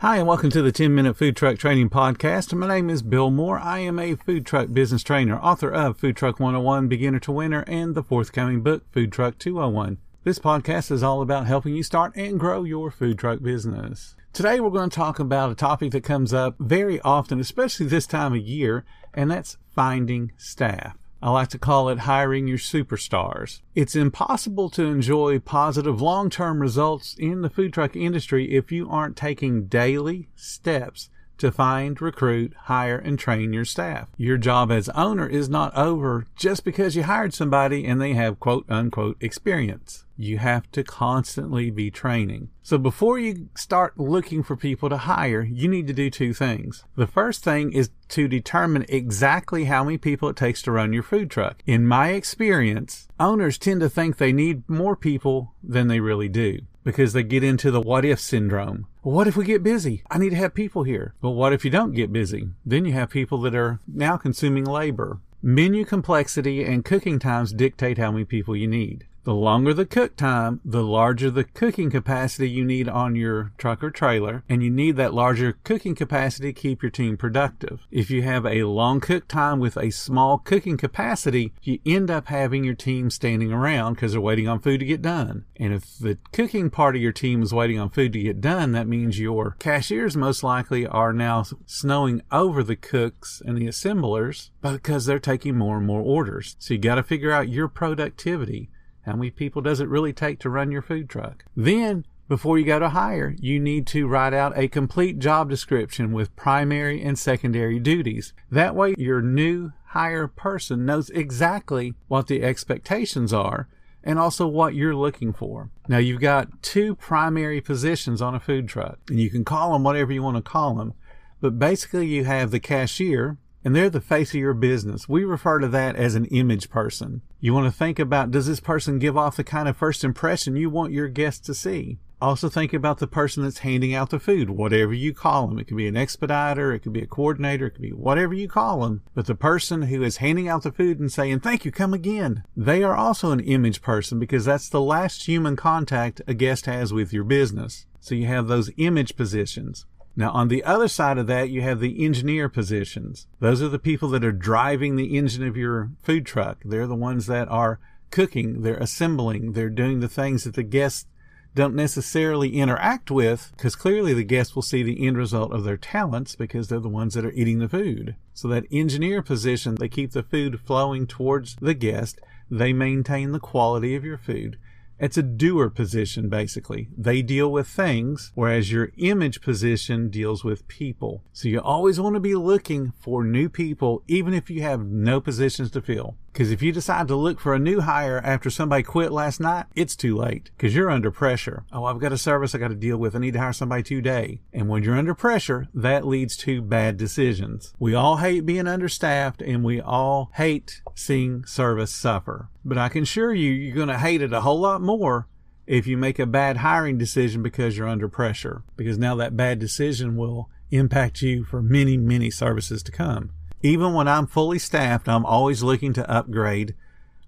Hi, and welcome to the 10 Minute Food Truck Training Podcast. My name is Bill Moore. I am a food truck business trainer, author of Food Truck 101, Beginner to Winner, and the forthcoming book, Food Truck 201. This podcast is all about helping you start and grow your food truck business. Today, we're going to talk about a topic that comes up very often, especially this time of year, and that's finding staff. I like to call it hiring your superstars. It's impossible to enjoy positive long term results in the food truck industry if you aren't taking daily steps to find, recruit, hire, and train your staff. Your job as owner is not over just because you hired somebody and they have quote unquote experience. You have to constantly be training. So before you start looking for people to hire, you need to do two things. The first thing is to determine exactly how many people it takes to run your food truck. In my experience, owners tend to think they need more people than they really do because they get into the what if syndrome. What if we get busy? I need to have people here. Well, what if you don't get busy? Then you have people that are now consuming labor. Menu complexity and cooking times dictate how many people you need. The longer the cook time, the larger the cooking capacity you need on your truck or trailer, and you need that larger cooking capacity to keep your team productive. If you have a long cook time with a small cooking capacity, you end up having your team standing around because they're waiting on food to get done. And if the cooking part of your team is waiting on food to get done, that means your cashiers most likely are now snowing over the cooks and the assemblers because they're taking more and more orders. So you got to figure out your productivity. How many people does it really take to run your food truck? Then, before you go to hire, you need to write out a complete job description with primary and secondary duties. That way, your new hire person knows exactly what the expectations are and also what you're looking for. Now, you've got two primary positions on a food truck, and you can call them whatever you want to call them. But basically, you have the cashier, and they're the face of your business. We refer to that as an image person. You want to think about does this person give off the kind of first impression you want your guests to see? Also think about the person that's handing out the food, whatever you call them. It could be an expediter, it could be a coordinator, it could be whatever you call them. But the person who is handing out the food and saying, thank you, come again. They are also an image person because that's the last human contact a guest has with your business. So you have those image positions. Now, on the other side of that, you have the engineer positions. Those are the people that are driving the engine of your food truck. They're the ones that are cooking, they're assembling, they're doing the things that the guests don't necessarily interact with because clearly the guests will see the end result of their talents because they're the ones that are eating the food. So that engineer position, they keep the food flowing towards the guest. They maintain the quality of your food. It's a doer position, basically. They deal with things, whereas your image position deals with people. So you always want to be looking for new people, even if you have no positions to fill. Because if you decide to look for a new hire after somebody quit last night, it's too late because you're under pressure. Oh, I've got a service I got to deal with. I need to hire somebody today. And when you're under pressure, that leads to bad decisions. We all hate being understaffed and we all hate seeing service suffer. But I can assure you, you're going to hate it a whole lot more if you make a bad hiring decision because you're under pressure. Because now that bad decision will impact you for many, many services to come. Even when I'm fully staffed, I'm always looking to upgrade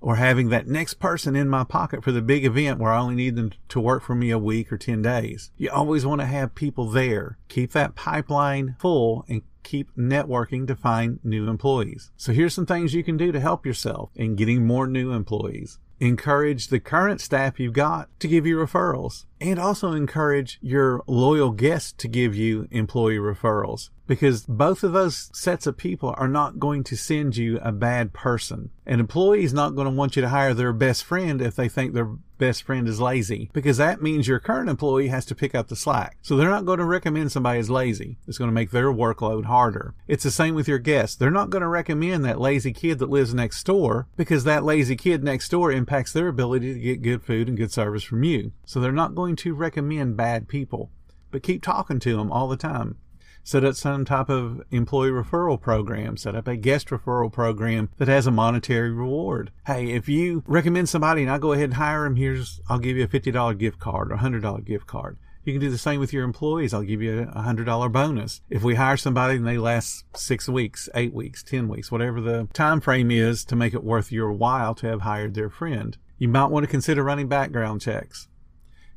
or having that next person in my pocket for the big event where I only need them to work for me a week or 10 days. You always want to have people there. Keep that pipeline full and keep networking to find new employees. So here's some things you can do to help yourself in getting more new employees. Encourage the current staff you've got to give you referrals and also encourage your loyal guests to give you employee referrals because both of those sets of people are not going to send you a bad person. An employee is not going to want you to hire their best friend if they think their best friend is lazy because that means your current employee has to pick up the slack. So they're not going to recommend somebody as lazy. It's going to make their workload harder. It's the same with your guests. They're not going to recommend that lazy kid that lives next door because that lazy kid next door impacts their ability to get good food and good service from you. So they're not going to recommend bad people. but keep talking to them all the time. Set up some type of employee referral program. Set up a guest referral program that has a monetary reward. Hey, if you recommend somebody and I go ahead and hire them, here's, I'll give you a $50 gift card or a $100 gift card. You can do the same with your employees. I'll give you a hundred dollar bonus. If we hire somebody and they last six weeks, eight weeks, ten weeks, whatever the time frame is to make it worth your while to have hired their friend. You might want to consider running background checks.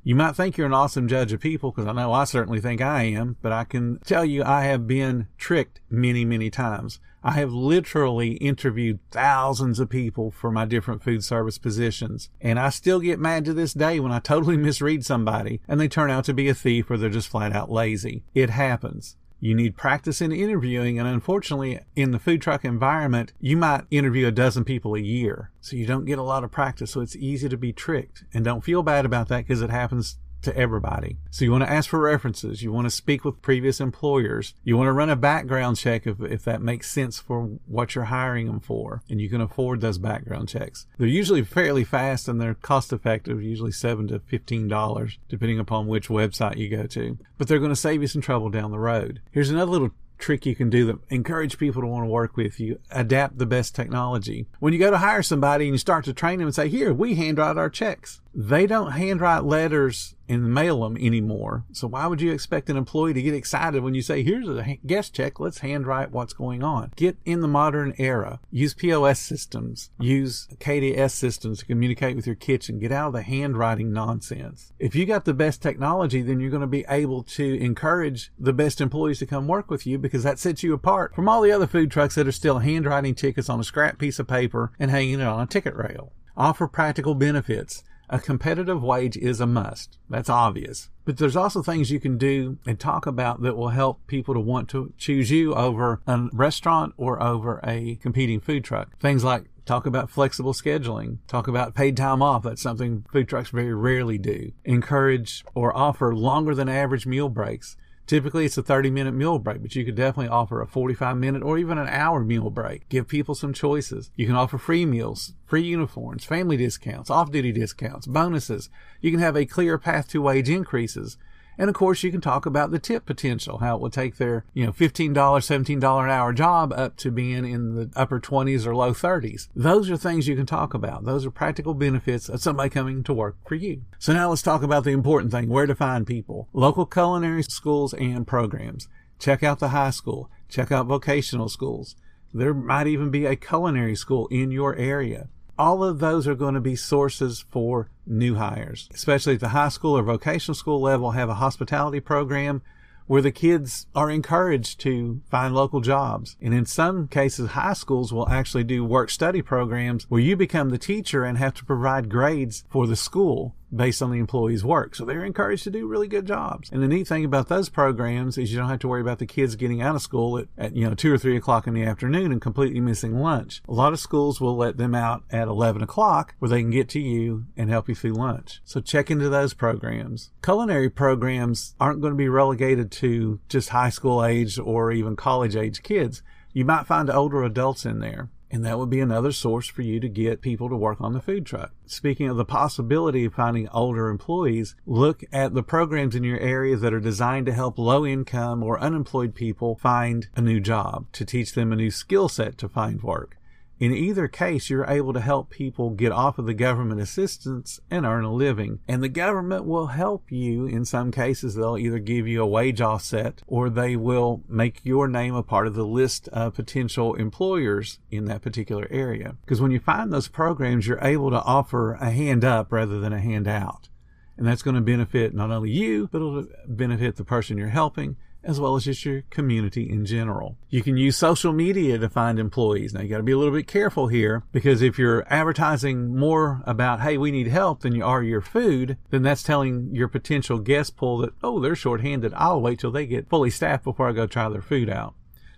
You might think you're an awesome judge of people, because I know I certainly think I am, but I can tell you I have been tricked many, many times. I have literally interviewed thousands of people for my different food service positions, and I still get mad to this day when I totally misread somebody and they turn out to be a thief or they're just flat out lazy. It happens. You need practice in interviewing, and unfortunately, in the food truck environment, you might interview a dozen people a year. So you don't get a lot of practice, so it's easy to be tricked. And don't feel bad about that because it happens to everybody. So you want to ask for references. You want to speak with previous employers. You want to run a background check if, if that makes sense for what you're hiring them for. And you can afford those background checks. They're usually fairly fast and they're cost effective, usually seven to fifteen dollars, depending upon which website you go to. But they're going to save you some trouble down the road. Here's another little trick you can do that encourage people to want to work with you. Adapt the best technology. When you go to hire somebody and you start to train them and say, here, we handwrite our checks. They don't handwrite letters and mail them anymore. So why would you expect an employee to get excited when you say, here's a guest check, let's handwrite what's going on? Get in the modern era. Use POS systems. Use KDS systems to communicate with your kitchen. Get out of the handwriting nonsense. If you got the best technology, then you're going to be able to encourage the best employees to come work with you because that sets you apart from all the other food trucks that are still handwriting tickets on a scrap piece of paper and hanging it on a ticket rail. Offer practical benefits a competitive wage is a must. That's obvious. But there's also things you can do and talk about that will help people to want to choose you over a restaurant or over a competing food truck. Things like talk about flexible scheduling, talk about paid time off. That's something food trucks very rarely do. Encourage or offer longer than average meal breaks. Typically, it's a 30 minute meal break, but you could definitely offer a 45 minute or even an hour meal break. Give people some choices. You can offer free meals, free uniforms, family discounts, off duty discounts, bonuses. You can have a clear path to wage increases and of course, you can talk about the tip potential, how it will take their, you know, $15, $17 an hour job up to being in the upper 20s or low 30s. Those are things you can talk about. Those are practical benefits of somebody coming to work for you. So now let's talk about the important thing, where to find people. Local culinary schools and programs. Check out the high school. Check out vocational schools. There might even be a culinary school in your area all of those are going to be sources for new hires, especially at the high school or vocational school level, have a hospitality program where the kids are encouraged to find local jobs. And in some cases, high schools will actually do work study programs where you become the teacher and have to provide grades for the school based on the employee's work. So they're encouraged to do really good jobs. And the neat thing about those programs is you don't have to worry about the kids getting out of school at, at you know, two or three o'clock in the afternoon and completely missing lunch. A lot of schools will let them out at 11 o'clock where they can get to you and help you through lunch. So check into those programs. Culinary programs aren't going to be relegated to just high school age or even college age kids. You might find older adults in there. And that would be another source for you to get people to work on the food truck. Speaking of the possibility of finding older employees, look at the programs in your area that are designed to help low income or unemployed people find a new job, to teach them a new skill set to find work. In either case, you're able to help people get off of the government assistance and earn a living. And the government will help you. In some cases, they'll either give you a wage offset or they will make your name a part of the list of potential employers in that particular area. Because when you find those programs, you're able to offer a hand up rather than a hand out. And that's going to benefit not only you, but it'll benefit the person you're helping as well as just your community in general. You can use social media to find employees. Now you got to be a little bit careful here because if you're advertising more about, hey, we need help than you are your food, then that's telling your potential guest pool that, oh, they're shorthanded. I'll wait till they get fully staffed before I go try their food out.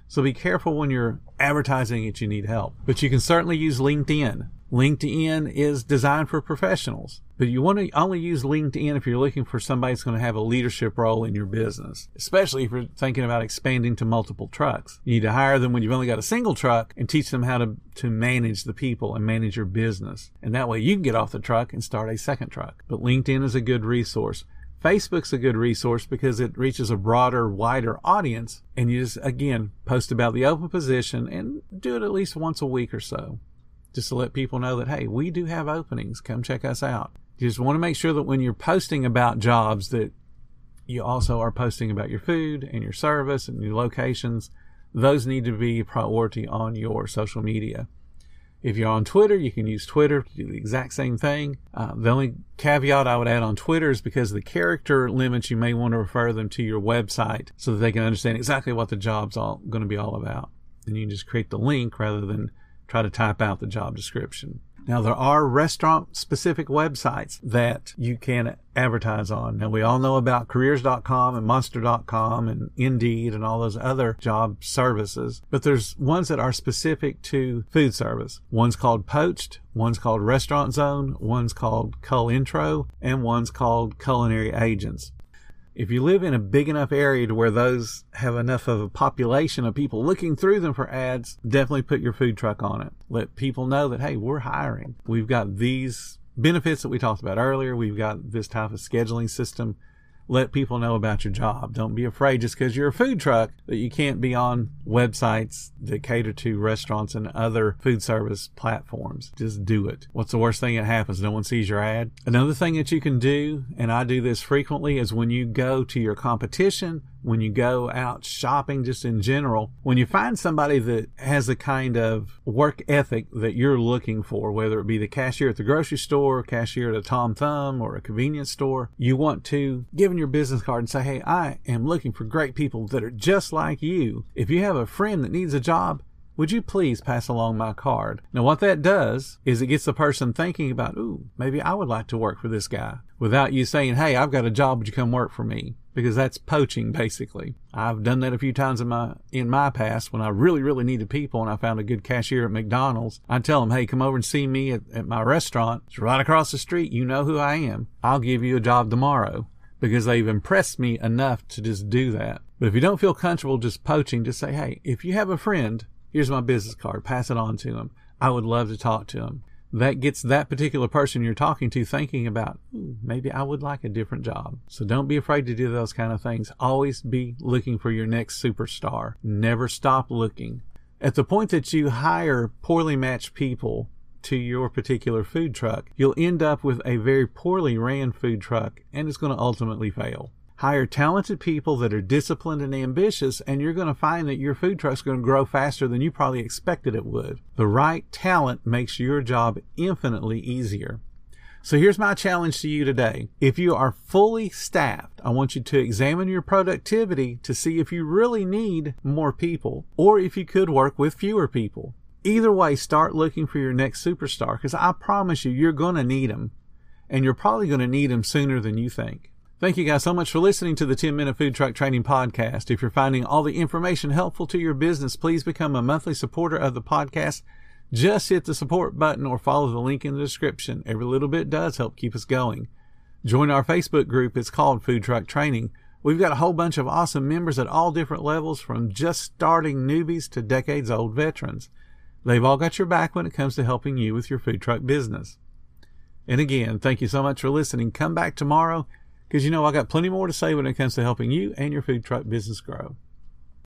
So be careful when you're advertising that you need help. But you can certainly use LinkedIn. LinkedIn is designed for professionals, but you want to only use LinkedIn if you're looking for somebody that's going to have a leadership role in your business, especially if you're thinking about expanding to multiple trucks. You need to hire them when you've only got a single truck and teach them how to, to manage the people and manage your business. And that way you can get off the truck and start a second truck. But LinkedIn is a good resource. Facebook's a good resource because it reaches a broader, wider audience. And you just, again, post about the open position and do it at least once a week or so. Just to let people know that, hey, we do have openings. Come check us out. Just want to make sure that when you're posting about jobs that you also are posting about your food and your service and your locations. Those need to be priority on your social media. If you're on Twitter, you can use Twitter to do the exact same thing. Uh, the only caveat I would add on Twitter is because the character limits, you may want to refer them to your website so that they can understand exactly what the job's all going to be all about. And you can just create the link rather than try to type out the job description. Now, there are restaurant specific websites that you can advertise on. Now, we all know about careers.com and monster.com and Indeed and all those other job services, but there's ones that are specific to food service. One's called Poached, one's called Restaurant Zone, one's called Culintro, and one's called Culinary Agents if you live in a big enough area to where those have enough of a population of people looking through them for ads, definitely put your food truck on it. Let people know that, hey, we're hiring. We've got these benefits that we talked about earlier. We've got this type of scheduling system let people know about your job. Don't be afraid just because you're a food truck that you can't be on websites that cater to restaurants and other food service platforms. Just do it. What's the worst thing that happens? No one sees your ad. Another thing that you can do, and I do this frequently, is when you go to your competition when you go out shopping just in general, when you find somebody that has the kind of work ethic that you're looking for, whether it be the cashier at the grocery store, cashier at a Tom Thumb or a convenience store, you want to give them your business card and say, Hey, I am looking for great people that are just like you. If you have a friend that needs a job, would you please pass along my card? Now, what that does is it gets the person thinking about, ooh, maybe I would like to work for this guy without you saying, hey, I've got a job, would you come work for me? Because that's poaching, basically. I've done that a few times in my, in my past when I really, really needed people and I found a good cashier at McDonald's. I'd tell them, hey, come over and see me at, at my restaurant. It's right across the street. You know who I am. I'll give you a job tomorrow because they've impressed me enough to just do that. But if you don't feel comfortable just poaching, just say, hey, if you have a friend Here's my business card. Pass it on to him. I would love to talk to them. That gets that particular person you're talking to thinking about, hmm, maybe I would like a different job. So don't be afraid to do those kind of things. Always be looking for your next superstar. Never stop looking. At the point that you hire poorly matched people to your particular food truck, you'll end up with a very poorly ran food truck and it's going to ultimately fail. Hire talented people that are disciplined and ambitious, and you're going to find that your food truck's going to grow faster than you probably expected it would. The right talent makes your job infinitely easier. So here's my challenge to you today. If you are fully staffed, I want you to examine your productivity to see if you really need more people or if you could work with fewer people. Either way, start looking for your next superstar because I promise you, you're going to need them and you're probably going to need them sooner than you think. Thank you guys so much for listening to the 10 Minute Food Truck Training Podcast. If you're finding all the information helpful to your business, please become a monthly supporter of the podcast. Just hit the support button or follow the link in the description. Every little bit does help keep us going. Join our Facebook group. It's called Food Truck Training. We've got a whole bunch of awesome members at all different levels from just starting newbies to decades old veterans. They've all got your back when it comes to helping you with your food truck business. And again, thank you so much for listening. Come back tomorrow because you know I got plenty more to say when it comes to helping you and your food truck business grow.